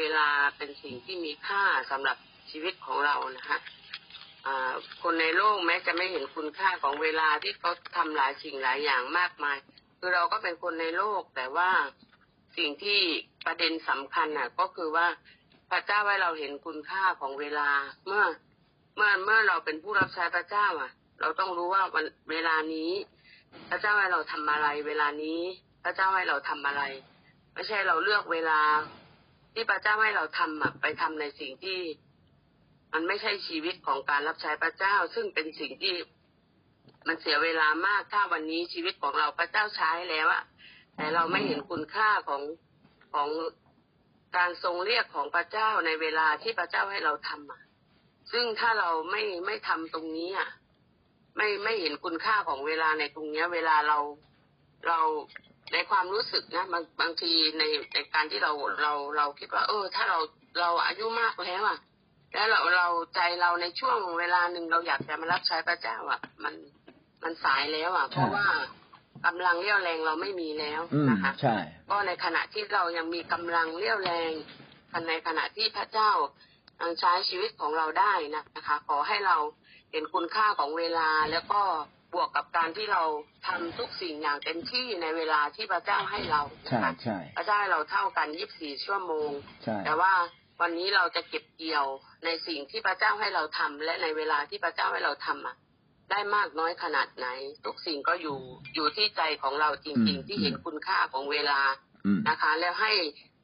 เวลาเป็นสิ่งที่มีค่าสำหรับชีวิตของเรานะคะคนในโลกแม้จะไม่เห็นคุณค่าของเวลาที่เขาทำหลายสิ่งหลายอย่างมากมาย คือเราก็เป็นคนในโลกแต่ว่าสิ่งที่ประเด็นสำคัญน่ะ ก็คือว่าพระเจ้าให้เราเห็นคุณค่าของเวลา เมื่อ เมื่อเมื่อเราเป็นผู้รับใช้พระเจ้าอะ เราต้องรู้ว่าวันเวลานี้ พระเจ้าให้เราทำอะไร เวลานี้ พระเจ้าให้เราทำอะไร ไม่ใช่เราเลือกเวลา ที่พระเจ้าให้เราทำอะไปทำในสิ่งที่ มันไม่ใช่ชีวิตของการรับใช้พระเจ้า ซึ่งเป็นสิ่งที่มันเสียเวลามากถ้าวันนี้ชีวิตของเราพระเจ้าใช้แล้วอะแต่เราไม่เห็นคุณค่าของของการทรงเรียกของพระเจ้าในเวลาที่พระเจ้าให้เราทำอะซึ่งถ้าเราไม่ไม่ทำตรงนี้อะไม่ไม่เห็นคุณค่าของเวลาในตรงเนี้ย เวลาเราเรา ในความรู้สึกนะบางบางทีในในการที่เราเราเราคิดว่า เออ ถ้าเราเราอายุมากแล้วอะแล้วเราเราใจเราในช่วงเวลาหนึ่งเราอยากจะมารับใช้พระเจ้าอะ มันมันสายแล้วอะ เพราะว่ากำลังเรี่ยวแรงเราไม่มีแล้วอืมนะคะใช่ก็ในขณะที่เรายังมีกำลังเรี่ยวแรงในขณะที่พระเจ้ายังใช้ชีวิตของเราได้นะนะคะ ขอให้เราเห็นคุณค่าของเวลาแล้วก็ บวกกับการที่เราทำทุกสิ่งอย่างเต็มที่ในเวลาที่พระเจ้าให้เราใช่นะคะใช่พระเจ้าให้เราเท่ากัน24ชั่วโมงใช่แต่ว่าวันนี้เราจะเก็บเกี่ยวในสิ่งที่พระเจ้าให้เราทำและในเวลาที่พระเจ้าให้เราทำอะได้มากน้อยขนาดไหน ทุกสิ่งก็อยู่อยู่ที่ใจของเราจริง ๆ ที่เห็นคุณค่าของเวลาอืมนะคะ แล้วให้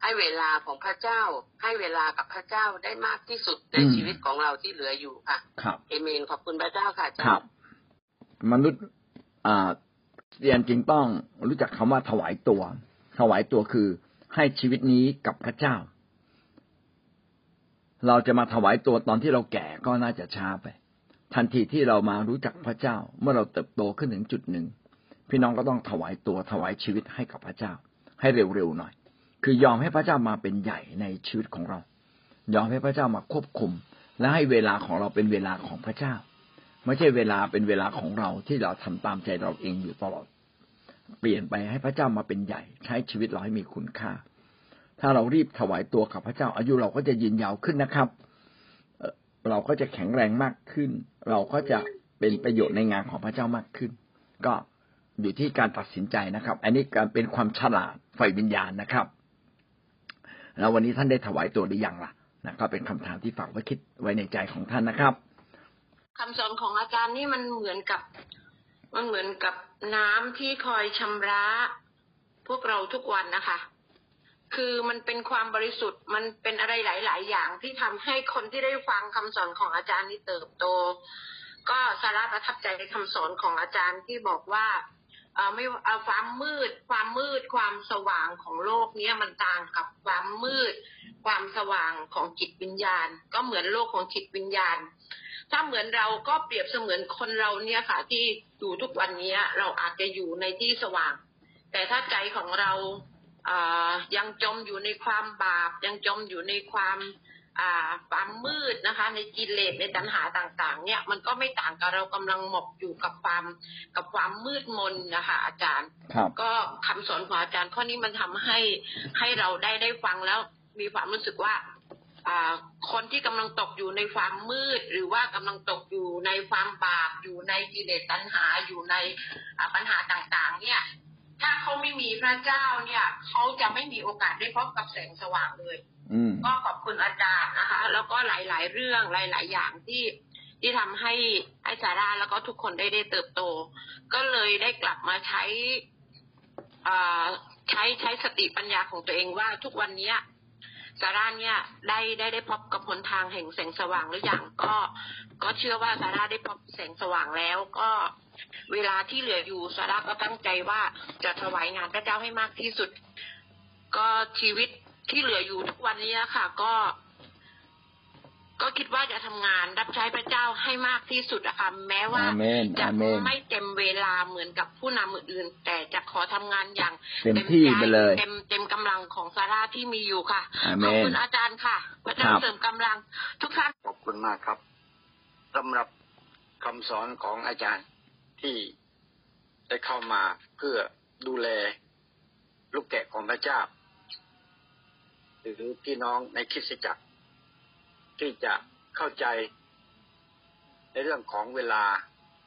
ให้เวลาของพระเจ้า ให้เวลากับพระเจ้าได้มากที่สุดในอืมชีวิตของเราที่เหลืออยู่ค่ะครับเอเมนขอบคุณพระเจ้าค่ะอาจาครัรบย์ มนุษย์อ่าเรียนจริงต้องรู้จักคำว่าถวายตัว ถวายตัวคือให้ชีวิตนี้กับพระเจ้า เราจะมาถวายตัวตอนที่เราแก่ก็น่าจะช้าไป ทันทีที่เรามารู้จักพระเจ้า เมื่อเราเติบโตขึ้นถึงจุดหนึ่ง พี่น้องก็ต้องถวายตัวถวายชีวิตให้กับพระเจ้า ให้เร็วๆหน่อย คือยอมให้พระเจ้ามาเป็นใหญ่ในชีวิตของเรา ยอมให้พระเจ้ามาควบคุม และให้เวลาของเราเป็นเวลาของพระเจ้า ไม่ใช่เวลาเป็นเวลาของเราที่เราทำตามใจเราเองอยู่ตลอด เปลี่ยนไปให้พระเจ้ามาเป็นใหญ่ ใช้ชีวิตเราให้มีคุณค่า ถ้าเรารีบถวายตัวกับพระเจ้า อายุเราก็จะยืนยาวขึ้นนะครับเราก็จะแข็งแรงมากขึ้น เราก็จะเป็นประโยชน์ในงานของพระเจ้ามากขึ้น ก็อยู่ที่การตัดสินใจนะครับ อันนี้การเป็นความฉลาดไฟวิญญาณนะครับ แล้ววันนี้ท่านได้ถวายตัวหรือยังล่ะนะก็เป็นคำถามที่ฝากไว้คิดไว้ในใจของท่านนะครับ คำสอนของอาจารย์นี่มันเหมือนกับ มันเหมือนกับน้ำที่คอยชำระพวกเราทุกวันนะคะ คือมันเป็นความบริสุทธิ์ มันเป็นอะไรหลาย ๆ อย่างที่ทำให้คนที่ได้ฟังคำสอนของอาจารย์นี่เติบโต ก็สาระประทับใจในคำสอนของอาจารย์ที่บอกว่า ไม่ว่เอ่อความมืด ความมืด ความสว่างของโลกเนี้ยมันต่างกับความมืด ความสว่างของจิตวิญญาณ ก็เหมือนโลกของจิตวิญญาณ ถ้าเหมือนเราก็เปรียบเสมือนคนเราเนี่ยค่ะ ที่อยู่ทุกวันนี้เราอาจจะอยู่ในที่สว่าง แต่ถ้าใจของเราอ่ายังจมอยู่ในความบาปยังจมอยู่ในความ ความมืดนะคะ ในกิเลสในตัณหาต่างๆ เนี่ยมันก็ไม่ต่างกับเรากำลังหมกอยู่กับความกับความมืดมนนะคะอาจารย์ครับก็คำสอนของอาจารย์ข้อนี้มันทำให้ให้เราได้ได้ฟังแล้วมีความรู้สึกว่าอ่าคนที่กำลังตกอยู่ในความมืด หรือว่ากำลังตกอยู่ในความบาปอยู่ในกิเลสตัณหาอยู่ในอ่าปัญหาต่างๆ เนี่ย ถ้าเขาไม่มีพระเจ้าเนี่ย เขาจะไม่มีโอกาสได้พบกับแสงสว่างเลยอืม ก็ขอบคุณอาจารย์นะคะ แล้วก็หลาย ๆ เรื่องหลาย ๆ อย่างที่ที่ทำให้ให้สาราแล้วก็ทุกคนได้ได้เติบโต ก็เลยได้กลับมาใช้อ่ใช้ใช้สติปัญญาของตัวเองว่าทุกวันเนี้ยสาราเนี่ยได้ได้ได้พบกับหนทางแห่งแสงสว่างหรือยังก็ ก็เชื่อว่าสาราได้พบแสงสว่างแล้ว ก็เวลาที่เหลืออยู่สาราก็ตั้งใจว่าจะถวายงานพระเจ้าให้มากที่สุด ก็ชีวิต ที่เหลืออยู่ทุกวันนี้ค่ะ ก็ ก็คิดว่าจะทำงานรับใช้พระเจ้าให้มากที่สุดอะค่ะแม้ว่าอาเมนจะอาเมนไม่เต็มเวลาเหมือนกับผู้นำอื่นๆแต่จะขอทำงานอย่างเต็มที่ใจไปเลย เต็มเต็มกำลังของซาร่าที่มีอยู่ค่ะอาเมนขอบคุณอาจารย์ค่ะพระเจ้าครับเสริมกำลัง ทุกท่านขอบคุณมากครับสำหรับคำสอนของอาจารย์ที่ได้เข้ามาเพื่อดูแลลูกแกะของพระเจ้า หรือพี่น้องในคริสตจักร ที่จะเข้าใจในเรื่องของเวลา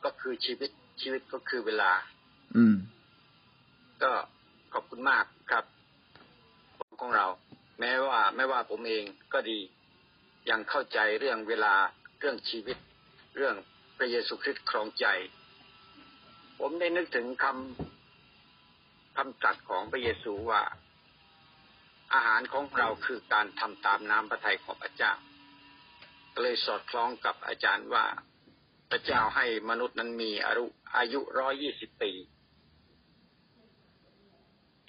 ก็คือชีวิตชีวิตก็คือเวลา อืม ก็ขอบคุณมากครับของเรา แม้ว่าไม่ว่าผมเองก็ดี ยังเข้าใจเรื่องเวลาเรื่องชีวิต เรื่องพระเยซูคริสต์ครองใจ ผมได้นึกถึงคำคำตรัสของพระเยซูว่า อาหารของเราคือการทำตามน้ำพระทัยของพระเจ้าก็เลยสอดคล้องกับอาจารย์ว่าพระเจ้าให้มนุษย์นั้นมีอายุอายุร้อยยี่สิบปี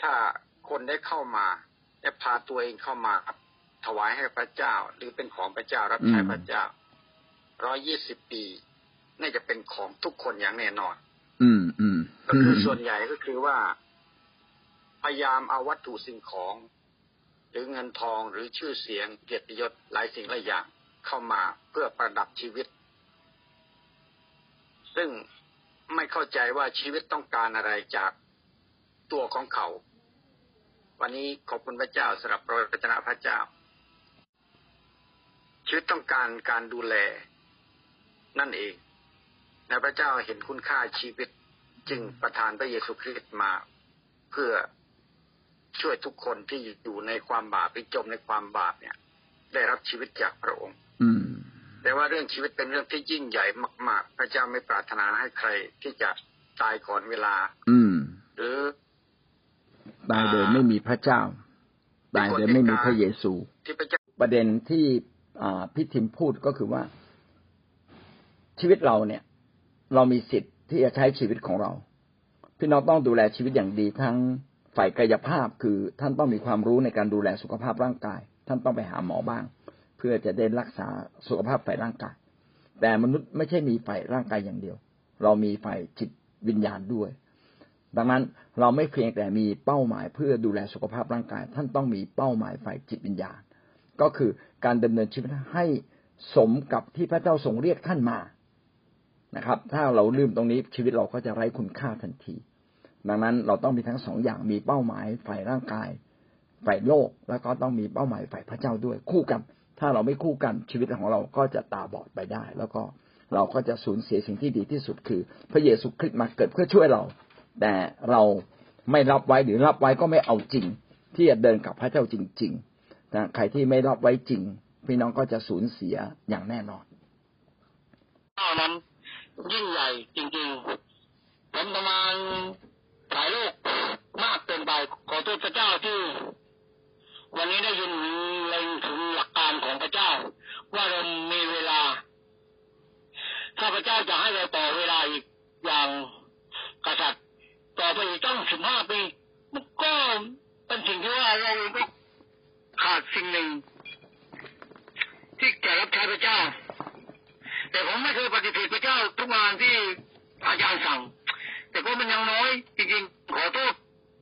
ถ้าคนได้เข้ามาและพาตัวเองเข้ามาถวายให้พระเจ้า หรือเป็นของพระเจ้ารับใช้อืมพระเจ้าร้อยยี่สิบปีน่าจะเป็นของทุกคนอย่างแน่นอน อืมอืมก็คือส่วนใหญ่ก็คือว่า พยายามเอาวัตถุสิ่งของ หรือเงินทองหรือชื่อเสียงเกียรติยศหลายสิ่งหลายอย่างเข้ามาเพื่อประดับชีวิต ซึ่งไม่เข้าใจว่าชีวิตต้องการอะไรจากตัวของเขา วันนี้ขอบคุณพระเจ้าสำหรับพระวจนะพระเจ้า ชีวิตต้องการการดูแล นั่นเองและพระเจ้าเห็นคุณค่าชีวิตจึงประทานพระเยซูคริสต์มาเพื่อ ช่วยทุกคนที่อยู่ในความบาปหรือจมในความบาปเนี่ย ได้รับชีวิตจากพระองค์ อืมแต่ว่าเรื่องชีวิตเป็นเรื่องที่ยิ่งใหญ่มาก ๆ พระเจ้าไม่ปรารถนาให้ใครที่จะตายก่อนเวลา อืม หรือตายโดยไม่มีพระเจ้า ตายโดยไม่มีพระเยซูที่พระเจ้าประเด็นที่อ่าพี่ทิมพูดก็คือว่า ชีวิตเราเนี่ย เรามีสิทธิ์ที่จะใช้ชีวิตของเรา พี่น้องต้องดูแลชีวิตอย่างดีทั้ง ฝ่ายกายภาพคือท่านต้องมีความรู้ในการดูแลสุขภาพร่างกาย ท่านต้องไปหาหมอบ้าง เพื่อจะได้รักษาสุขภาพฝ่ายร่างกาย แต่มนุษย์ไม่ใช่มีฝ่ายร่างกายอย่างเดียว เรามีฝ่ายจิตวิญญาณด้วย ดังนั้นเราไม่เพียงแต่มีเป้าหมายเพื่อดูแลสุขภาพร่างกาย ท่านต้องมีเป้าหมายฝ่ายจิตวิญญาณ ก็คือการดำเนินชีวิตให้สมกับที่พระเจ้าทรงเรียกท่านมานะครับ ถ้าเราลืมตรงนี้ชีวิตเราก็จะไร้คุณค่าทันที ดังนั้นเราต้องมีทั้งสองอย่างมีเป้าหมายฝ่ายร่างกายฝ่ายโลก แล้วก็ต้องมีเป้าหมายฝ่ายพระเจ้าด้วยคู่กัน ถ้าเราไม่คู่กันชีวิตของเราก็จะตาบอดไปได้ แล้วก็เราก็จะสูญเสียสิ่งที่ดีที่สุดคือ พระเยซูคริสต์มาเกิดเพื่อช่วยเรา แต่เราไม่รับไว้หรือรับไว้ก็ไม่เอาจริง ที่จะเดินกับพระเจ้าจริงๆนะใครที่ไม่รับไว้จริง พี่น้องก็จะสูญเสียอย่างแน่นอนเจ้านั้นยิ่งใหญ่จริงๆผมประมาณ หลายโลกมากเกินไปขอโทษพระเจ้าที่ วันนี้ได้ยินเล็งถึงหลักการของพระเจ้า ว่าเรามีเวลา ถ้าพระเจ้าจะให้เราต่อเวลาอีกอย่างกษัตริย์ต่อไปอีกต้องสิบห้าปีมันก็เป็นสิ่งที่ว่าเราไม่ขาดสิ่งหนึ่ง ที่จะรับใช้พระเจ้า แต่ผมไม่เคยปฏิเสธพระเจ้าทุกงานที่อาจารย์สั่ง แต่ก็มันยังน้อย จริงๆ ขอโทษ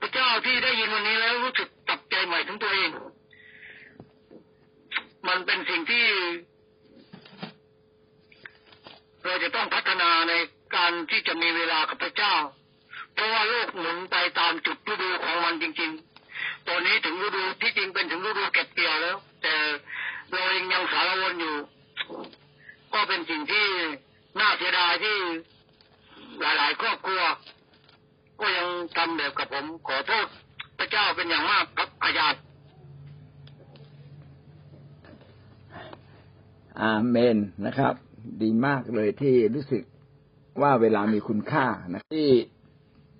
พระเจ้าที่ได้ยินวันนี้แล้วรู้สึกตับใจใหม่ถึงตัวเอง มันเป็นสิ่งที่ เราจะต้องพัฒนาในการที่จะมีเวลากับพระเจ้า เพราะว่าโลกหมุนไปตามจุดฤดูของมันจริง ๆ ตอนนี้ถึงฤดูที่จริงเป็นถึงฤดูเก็บเกี่ยวแล้ว แต่เราเองยังสารวนอยู่ ก็เป็นสิ่งที่น่าเสียดายที่ หลาย ๆ ครอบครัว ก็ยังทำแบบกับผม ขอโทษพระเจ้าเป็นอย่างมากครับอาจารย์อาเมนนะครับ ดีมากเลยที่รู้สึกว่าเวลามีคุณค่านะที่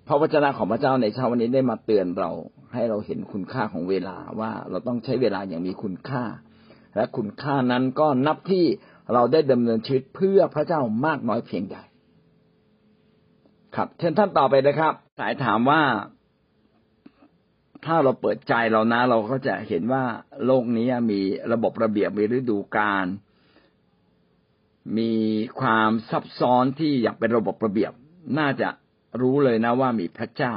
พระวจนะของพระเจ้าในเช้าวันนี้ได้มาเตือนเรา ให้เราเห็นคุณค่าของเวลาว่าเราต้องใช้เวลาอย่างมีคุณค่า และคุณค่านั้นก็นับที่เราได้ดำเนินชีวิตเพื่อพระเจ้ามากน้อยเพียงใด ครับ เชิญท่านต่อไปนะครับ สายถามว่า ถ้าเราเปิดใจเรานะ เราก็จะเห็นว่าโลกนี้มีระบบระเบียบมีฤดูกาลมีความซับซ้อนที่อยากเป็นระบบระเบียบ น่าจะรู้เลยนะว่ามีพระเจ้า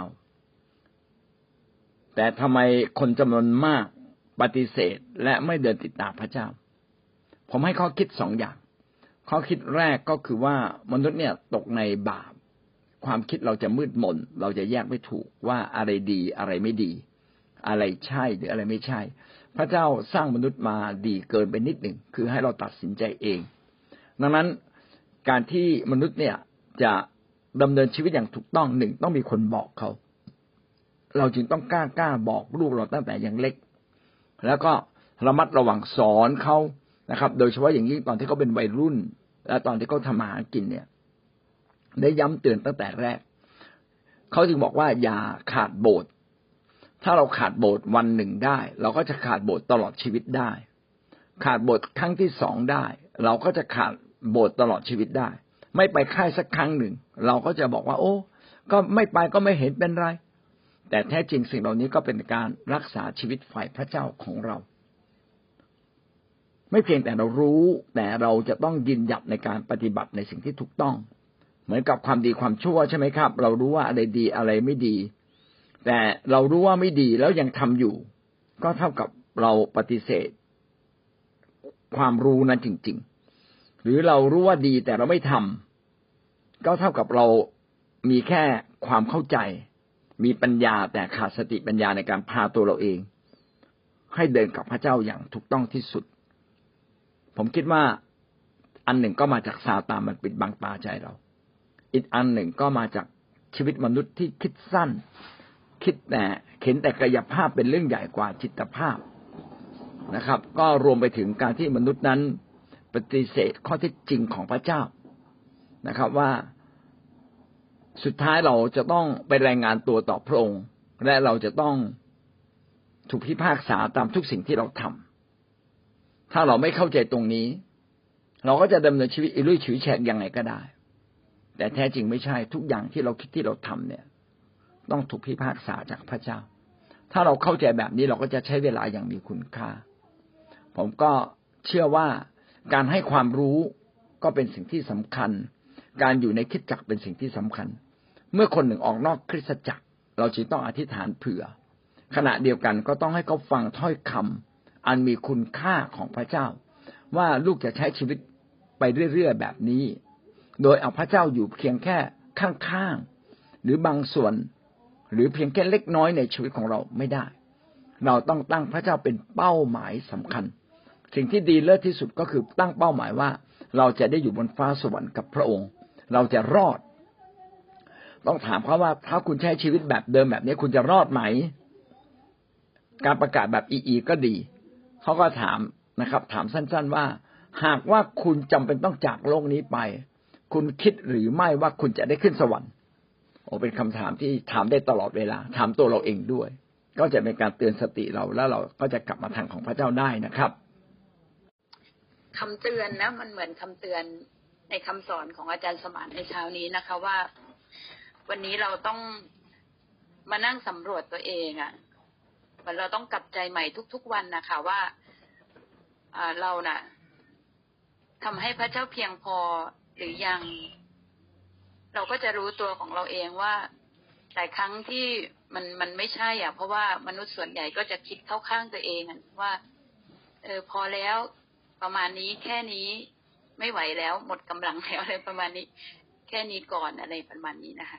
แต่ทำไมคนจำนวนมากปฏิเสธและไม่เดินติดตามพระเจ้า ผมให้ข้อคิดสองอย่าง ข้อคิดแรกก็คือว่ามนุษย์เนี่ยตกในบาป ความคิดเราจะมืดมน เราจะแยกไม่ถูกว่าอะไรดีอะไรไม่ดี อะไรใช่หรืออะไรไม่ใช่ พระเจ้าสร้างมนุษย์มาดีเกินไปนิดหนึ่งคือให้เราตัดสินใจเอง ดังนั้นการที่มนุษย์เนี่ยจะดำเนินชีวิตอย่างถูกต้องหนึ่งต้องมีคนบอกเขา เราจึงต้องกล้ากล้าบอกลูกเราตั้งแต่ยังเล็ก แล้วก็ระมัดระวังสอนเขานะครับ โดยเฉพาะอย่างยิ่งตอนที่เขาเป็นวัยรุ่น และตอนที่เขาทำมาหากินเนี่ย ได้ย้ำเตือนตั้งแต่แรก เขาจึงบอกว่าอย่าขาดโบสถ์ถ้าเราขาดโบสถ์วันหนึ่งได้ เราก็จะขาดโบสถ์ตลอดชีวิตได้ ขาดโบสถ์ครั้งที่สองได้ เราก็จะขาดโบสถ์ตลอดชีวิตได้ ไม่ไปค่ายสักครั้งหนึ่ง เราก็จะบอกว่า โอ้ ก็ไม่ไปก็ไม่เห็นเป็นไร แต่แท้จริงสิ่งเหล่านี้ก็เป็นการรักษาชีวิตฝ่ายพระเจ้าของเรา ไม่เพียงแต่เรารู้แต่เราจะต้องยืนหยัดในการปฏิบัติในสิ่งที่ถูกต้อง มือนกับความดีความชั่วใช่ไหมครับ เรารู้ว่าอะไรดีอะไรไม่ดี แต่เรารู้ว่าไม่ดีแล้วยังทำอยู่ ก็เท่ากับเราปฏิเสธ ความรู้นั้นจริง ๆ หรือเรารู้ว่าดีแต่เราไม่ทำก็เท่ากับเรามีแค่ความเข้าใจ มีปัญญาแต่ขาดสติปัญญาในการพาตัวเราเอง ให้เดินกับพระเจ้าอย่างถูกต้องที่สุด ผมคิดว่าอันหนึ่งก็มาจากซาตานมันปิดบังตาใจเรา อีกอันหนึ่งก็มาจากชีวิตมนุษย์ที่คิดสั้น คิดแต่เห็นแต่กายภาพเป็นเรื่องใหญ่กว่าจิตภาพนะครับ ก็รวมไปถึงการที่มนุษย์นั้นปฏิเสธข้อเท็จจริงของพระเจ้านะครับว่าสุดท้ายเราจะต้องไปรายงานตัวต่อพระองค์ และเราจะต้องถูกพิพากษาตามทุกสิ่งที่เราทำถ้าเราไม่เข้าใจตรงนี้ เราก็จะดำเนินชีวิตอิรุ่ยฉุยแฉกยังไงก็ได้ แต่แท้จริงไม่ใช่ทุกอย่างที่เราคิดที่เราทำเนี่ย ต้องถูกพิพากษาจากพระเจ้า ถ้าเราเข้าใจแบบนี้เราก็จะใช้เวลาอย่างมีคุณค่า ผมก็เชื่อว่าการให้ความรู้ก็เป็นสิ่งที่สำคัญ การอยู่ในคิดจักเป็นสิ่งที่สำคัญ เมื่อคนหนึ่งออกนอกคริสตจักร เราจึงต้องอธิษฐานเผื่อ ขณะเดียวกันก็ต้องให้เขาฟังถ้อยคำอันมีคุณค่าของพระเจ้า ว่าลูกจะใช้ชีวิตไปเรื่อยๆแบบนี้ โดยเอาพระเจ้าอยู่เพียงแค่ข้างๆหรือบางส่วน หรือเพียงแค่เล็กน้อยในชีวิตของเราไม่ได้ เราต้องตั้งพระเจ้าเป็นเป้าหมายสำคัญ สิ่งที่ดีเลิศที่สุดก็คือตั้งเป้าหมายว่า เราจะได้อยู่บนฟ้าสวรรค์กับพระองค์ เราจะรอด ต้องถามเขาว่าถ้าคุณใช้ชีวิตแบบเดิมแบบนี้คุณจะรอดไหม การประกาศแบบอีอีก็ดีเขาก็ถามนะครับ ถามสั้น ๆว่า หากว่าคุณจำเป็นต้องจากโลกนี้ไป คุณคิดหรือไม่ว่าคุณจะได้ขึ้นสวรรค์โอ้เป็นคำถามที่ถามได้ตลอดเวลา ถามตัวเราเองด้วย ก็จะเป็นการเตือนสติเราแล้วเราก็จะกลับมาทางของพระเจ้าได้นะครับคำเตือนนะ มันเหมือนคำเตือนในคำสอนของอาจารย์สมานในเช้านี้นะคะ ว่า วันนี้เราต้องมานั่งสำรวจตัวเองอะ่ะมันเราต้องกลับใจใหม่ทุก ๆ วันนะคะว่าอ่าเราน่ะทำให้พระเจ้าเพียงพอ หรือยัง เราก็จะรู้ตัวของเราเองว่าหลายครั้งที่มันมันไม่ใช่อะเพราะว่ามนุษย์ส่วนใหญ่ก็จะคิดเข้าข้างตัวเองอะว่า เออพอแล้วประมาณนี้แค่นี้ไม่ไหวแล้วหมดกำลังแล้วอะไรประมาณนี้ แค่นี้ก่อนอะไรประมาณนี้นะคะ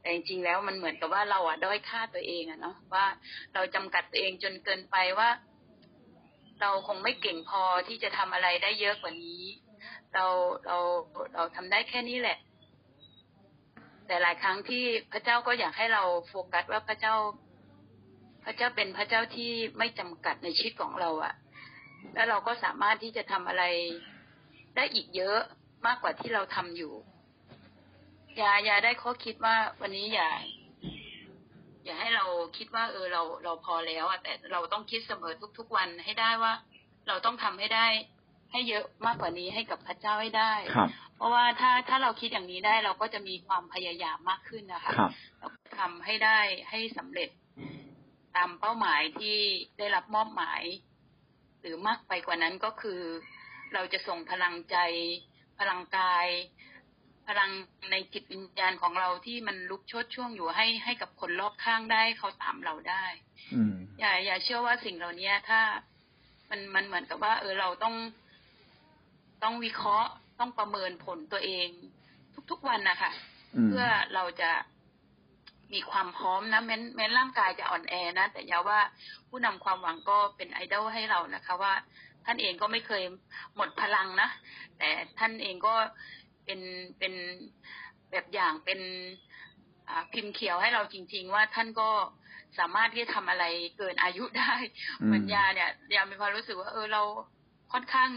แต่จริงๆแล้วมันเหมือนกับว่าเราอะด้อยค่าตัวเองอะเนาะว่าเราจำกัดตัวเองจนเกินไปว่า เราคงไม่เก่งพอที่จะทำอะไรได้เยอะกว่านี้ เราเราเราทำได้แค่นี้แหละ แต่หลายครั้งที่พระเจ้าก็อยากให้เราโฟกัสว่าพระเจ้า พระเจ้าเป็นพระเจ้าที่ไม่จำกัดในชีวิตของเราอะแล้วเราก็สามารถที่จะทำอะไรได้อีกเยอะมากกว่าที่เราทำอยู่อย่าอย่าได้ข้อคิดว่าวันนี้อย่าอย่าให้เราคิดว่า เออเราเราพอแล้วอะแต่เราต้องคิดเสมอทุกๆวันให้ได้ว่า เราต้องทำให้ได้ ให้เยอะมากกว่านี้ให้กับพระเจ้าให้ได้ครับเพราะว่าถ้าถ้าเราคิดอย่างนี้ได้เราก็จะมีความพยายามมากขึ้นนะคะครับเราทำให้ได้ให้สำเร็จตามเป้าหมายที่ได้รับมอบหมาย หรือมากไปกว่านั้นก็คือ เราจะส่งพลังใจ พลังกาย พลังในจิตวิญญาณของเราที่มันลุกโชดช่วงอยู่ให้ให้กับคนรอบข้างได้เขาตามเราได้อืมอย่าอย่าเชื่อว่าสิ่งเหล่านี้ถ้า มันมันเหมือนกับว่า เออเราต้อง ต้องวิเคราะห์ต้องประเมินผลตัวเอง ทุกๆวันนะคะอืมเพื่อเราจะมีความพร้อมนะแม้นแม้นร่างกายจะอ่อนแอนะ แต่อยาว่าผู้นำความหวังก็เป็นไอดอลให้เรานะคะ ว่าท่านเองก็ไม่เคยหมดพลังนะ แต่ท่านเองก็เป็นเป็นแบบอย่างเป็นอ่าพิมพ์เขียวให้เราจริง ๆ ว่าท่านก็สามารถที่จะทำอะไรเกินอายุได้อืมเหมือนยาเนี่ยยามีความรู้สึกว่า เออเราค่อนข้าง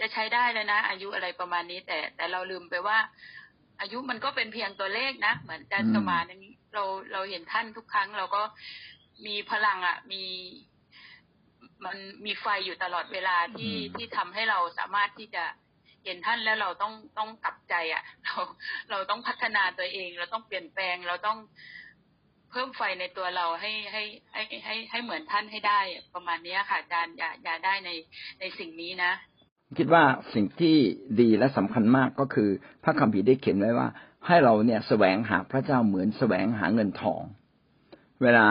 จะใช้ได้เลยนะ อายุอะไรประมาณนี้ แต่ แต่เราลืมไปว่า อายุมันก็เป็นเพียงตัวเลขนะ เหมือนอาจารย์สมานอย่างนี้เราเราเห็นท่านทุกครั้ง เราก็มีพลังอะ มีมันมีไฟอยู่ตลอดเวลาที่อืมที่ทำให้เราสามารถที่จะเห็นท่านแล้วเราต้องต้องกลับใจอะ เราเราต้องพัฒนาตัวเอง เราต้องเปลี่ยนแปลง เราต้องเพิ่มไฟในตัวเราให้ให้ให้ให้ให้เหมือนท่านให้ได้อะประมาณเนี้ยค่ะอาจารย์อย่าอย่าได้ในในสิ่งนี้นะ คิดว่าสิ่งที่ดีและสำคัญมากก็คือ พระคัมภีร์ได้เขียนไว้ว่า ให้เราเนี่ยแสวงหาพระเจ้าเหมือนแสวงหาเงินทอง เวลา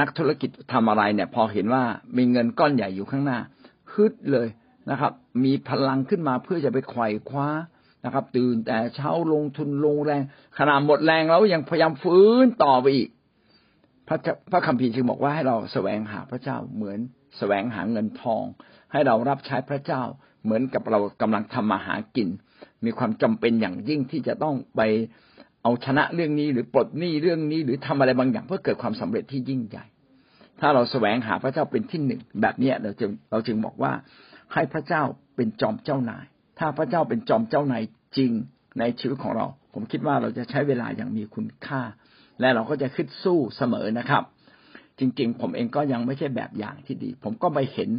นักธุรกิจทำอะไรเนี่ย พอเห็นว่ามีเงินก้อนใหญ่อยู่ข้างหน้าฮึดเลยนะครับ มีพลังขึ้นมาเพื่อจะไปไขว่คว้านะครับ ตื่นแต่เช้าลงทุนลงแรงขนาดหมดแรงแล้วยังพยายามฟื้นต่อไปอีก พระพระคัมภีร์จึงบอกว่าให้เราแสวงหาพระเจ้าเหมือนแสวงหาเงินทอง ให้เรารับใช้พระเจ้า เหมือนกับเรากำลังทำมาหากิน มีความจำเป็นอย่างยิ่งที่จะต้องไปเอาชนะเรื่องนี้หรือปลดหนี้เรื่องนี้ หรือทำอะไรบางอย่างเพื่อเกิดความสำเร็จที่ยิ่งใหญ่ ถ้าเราแสวงหาพระเจ้าเป็นที่หนึ่งแบบนี้เราจึงเราจึงบอกว่าให้พระเจ้าเป็นจอมเจ้านาย ถ้าพระเจ้าเป็นจอมเจ้านายจริงในชีวิตของเรา ผมคิดว่าเราจะใช้เวลาอย่างมีคุณค่า และเราก็จะขึ้นสู้เสมอนะครับ จริง ๆ ผมเองก็ยังไม่ใช่แบบอย่างที่ดี ผมก็ไปเห็น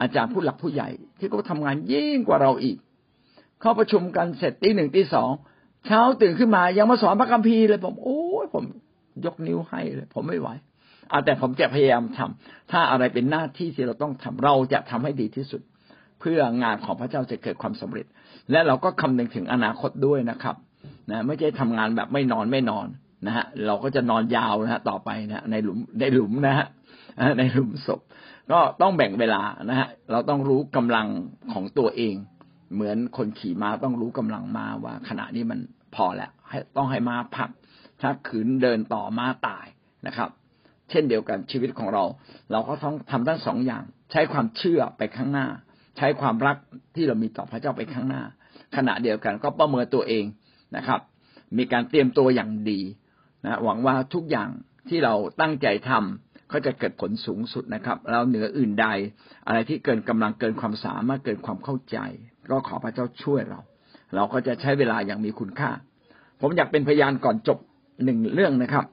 อาจารย์ผู้หลักผู้ใหญ่ ที่เขาทำงานยิ่งกว่าเราอีก เข้าประชุมกันเสร็จตีหนึ่งตีสองเช้าตื่นขึ้นมายังมาสอนพระคัมภีร์เลยผมโอ้ยผมยกนิ้วให้เลย ผมไม่ไหวอะแต่ผมจะพยายามทำถ้าอะไรเป็นหน้าที่ที่เราต้องทำเราจะทำให้ดีที่สุด เพื่องานของพระเจ้าจะเกิดความสำเร็จ และเราก็คำนึงถึงอนาคตด้วยนะครับนะไม่ใช่ทำงานแบบไม่นอนไม่นอน นะฮะเราก็จะนอนยาวนะฮะต่อไปนะในหลุมในหลุมนะฮะในหลุมศพ ก็ต้องแบ่งเวลานะฮะเราต้องรู้กำลังของตัวเอง เหมือนคนขี่ม้าต้องรู้กำลังม้าว่าขณะนี้มันพอแล้วให้ต้องให้ม้าพัก ถ้าขืนเดินต่อม้าตายนะครับ เช่นเดียวกันชีวิตของเรา เราก็ต้องทำทั้งสองอย่าง ใช้ความเชื่อไปข้างหน้า ใช้ความรักที่เรามีต่อพระเจ้าไปข้างหน้า ขณะเดียวกันก็ประเมินตัวเองนะครับ มีการเตรียมตัวอย่างดี นะหวังว่าทุกอย่างที่เราตั้งใจทำก็จะเกิดผลสูงสุดนะครับ เราเหนืออื่นใด อะไรที่เกินกำลังเกินความสามารถเกินความเข้าใจ ก็ขอพระเจ้าช่วยเรา เราก็จะใช้เวลาอย่างมีคุณค่า ผมอยากเป็นพยานก่อนจบหนึ่งเรื่องนะครับ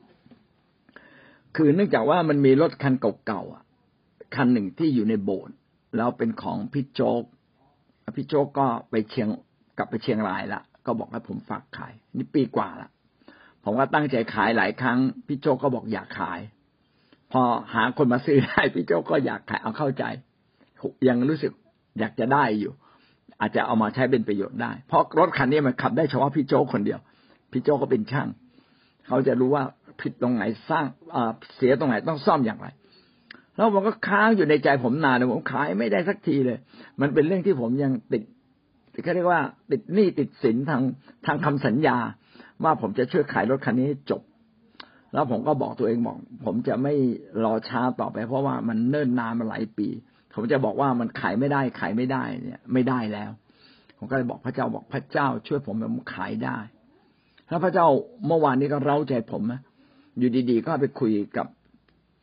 คือเนื่องจากว่ามันมีรถคันเก่าๆคันหนึ่งที่อยู่ในโบสถ์แล้วเป็นของพี่โจ๊กพี่โจ๊กก็ไปเชียงกลับไปเชียงรายละก็บอกให้ผมฝากขาย นี่ปีกว่าละ ผมก็ตั้งใจขายหลายครั้ง พี่โจก็บอกอยากขาย พอหาคนมาซื้อได้พี่โจก็อยากขายเอาเข้าใจ ยังรู้สึกอยากจะได้อยู่ อาจจะเอามาใช้เป็นประโยชน์ได้ เพราะรถคันนี้มันขับได้เฉพาะพี่โจคนเดียว พี่โจกก็เป็นช่าง เขาจะรู้ว่าผิดตรงไหนสร้างเสียตรงไหนต้องซ่อมอย่างไร แล้วผมก็ค้างอยู่ในใจผมนานเลยผมขายไม่ได้สักทีเลย มันเป็นเรื่องที่ผมยังติดเขาเรียกว่า ติดหนี้ติดสินทางทางคำสัญญา ว่าผมจะช่วยขายรถคันนี้ให้จบ แล้วผมก็บอกตัวเองบอก ผมจะไม่รอช้าต่อไป เพราะว่ามันเนิ่นนานมาหลายปี ผมจะบอกว่ามันขายไม่ได้ขายไม่ได้เนี่ย ไม่ได้แล้ว ผมก็เลยบอกพระเจ้าบอกพระเจ้า ช่วยผมผมขายได้ แล้วพระเจ้าเมื่อวานนี้ก็เร้าใจผมนะอยู่ดีๆ ก็ไปคุยกับ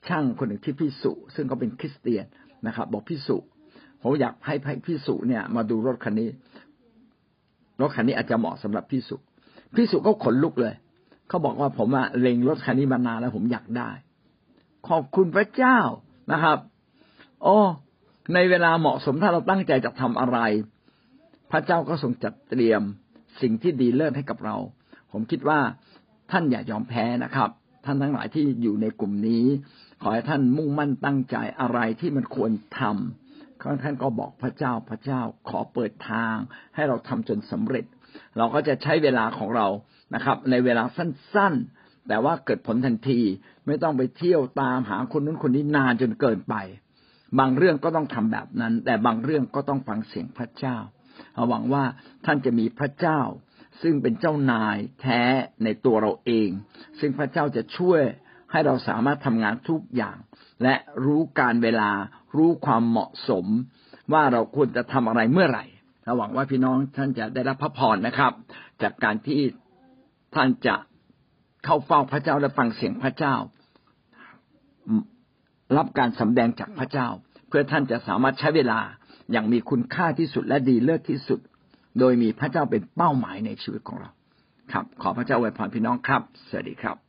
ช่างคนหนึ่งที่พิสุซึ่งก็เป็นคริสเตียนนะครับ บอกพิสุผมอยากให้พิสุเนี่ย มาดูรถคันนี้รถคันนี้อาจจะเหมาะสำหรับพิสุ พิสุก็ขนลุกเลยเขาบอกว่าผมอะเล็งรถคันนี้มานานแล้วผมอยากได้ ขอบคุณพระเจ้านะครับโอ้ในเวลาเหมาะสมถ้าเราตั้งใจจะทำอะไร พระเจ้าก็ทรงจัดเตรียมสิ่งที่ดีเลิศให้กับเรา ผมคิดว่าท่านอย่ายอมแพ้นะครับ ท่านทั้งหลายที่อยู่ในกลุ่มนี้ ขอให้ท่านมุ่งมั่นตั้งใจอะไรที่มันควรทำท่านก็บอกพระเจ้าพระเจ้าขอเปิดทาง ให้เราทำจนสำเร็จ เราก็จะใช้เวลาของเรานะครับ ในเวลาสั้นๆ แต่ว่าเกิดผลทันทีไม่ต้องไปเที่ยวตามหาคนนู้นคนนี้นานจนเกินไป บางเรื่องก็ต้องทำแบบนั้น แต่บางเรื่องก็ต้องฟังเสียงพระเจ้าหวังว่าท่านจะมีพระเจ้า ซึ่งเป็นเจ้านายแท้ในตัวเราเอง ซึ่งพระเจ้าจะช่วยให้เราสามารถทำงานทุกอย่าง และรู้การเวลารู้ความเหมาะสม ว่าเราควรจะทำอะไรเมื่อไหร่ หวังว่าพี่น้องท่านจะได้รับพระพรนะครับ จากการที่ท่านจะเข้าเฝ้าพระเจ้าและฟังเสียงพระเจ้า รับการสำแดงจากพระเจ้า เพื่อท่านจะสามารถใช้เวลาอย่างมีคุณค่าที่สุดและดีเลิศที่สุด โดยมีพระเจ้าเป็นเป้าหมายในชีวิตของเรา ครับ ขอพระเจ้าอวยพรพี่น้องครับ สวัสดีครับ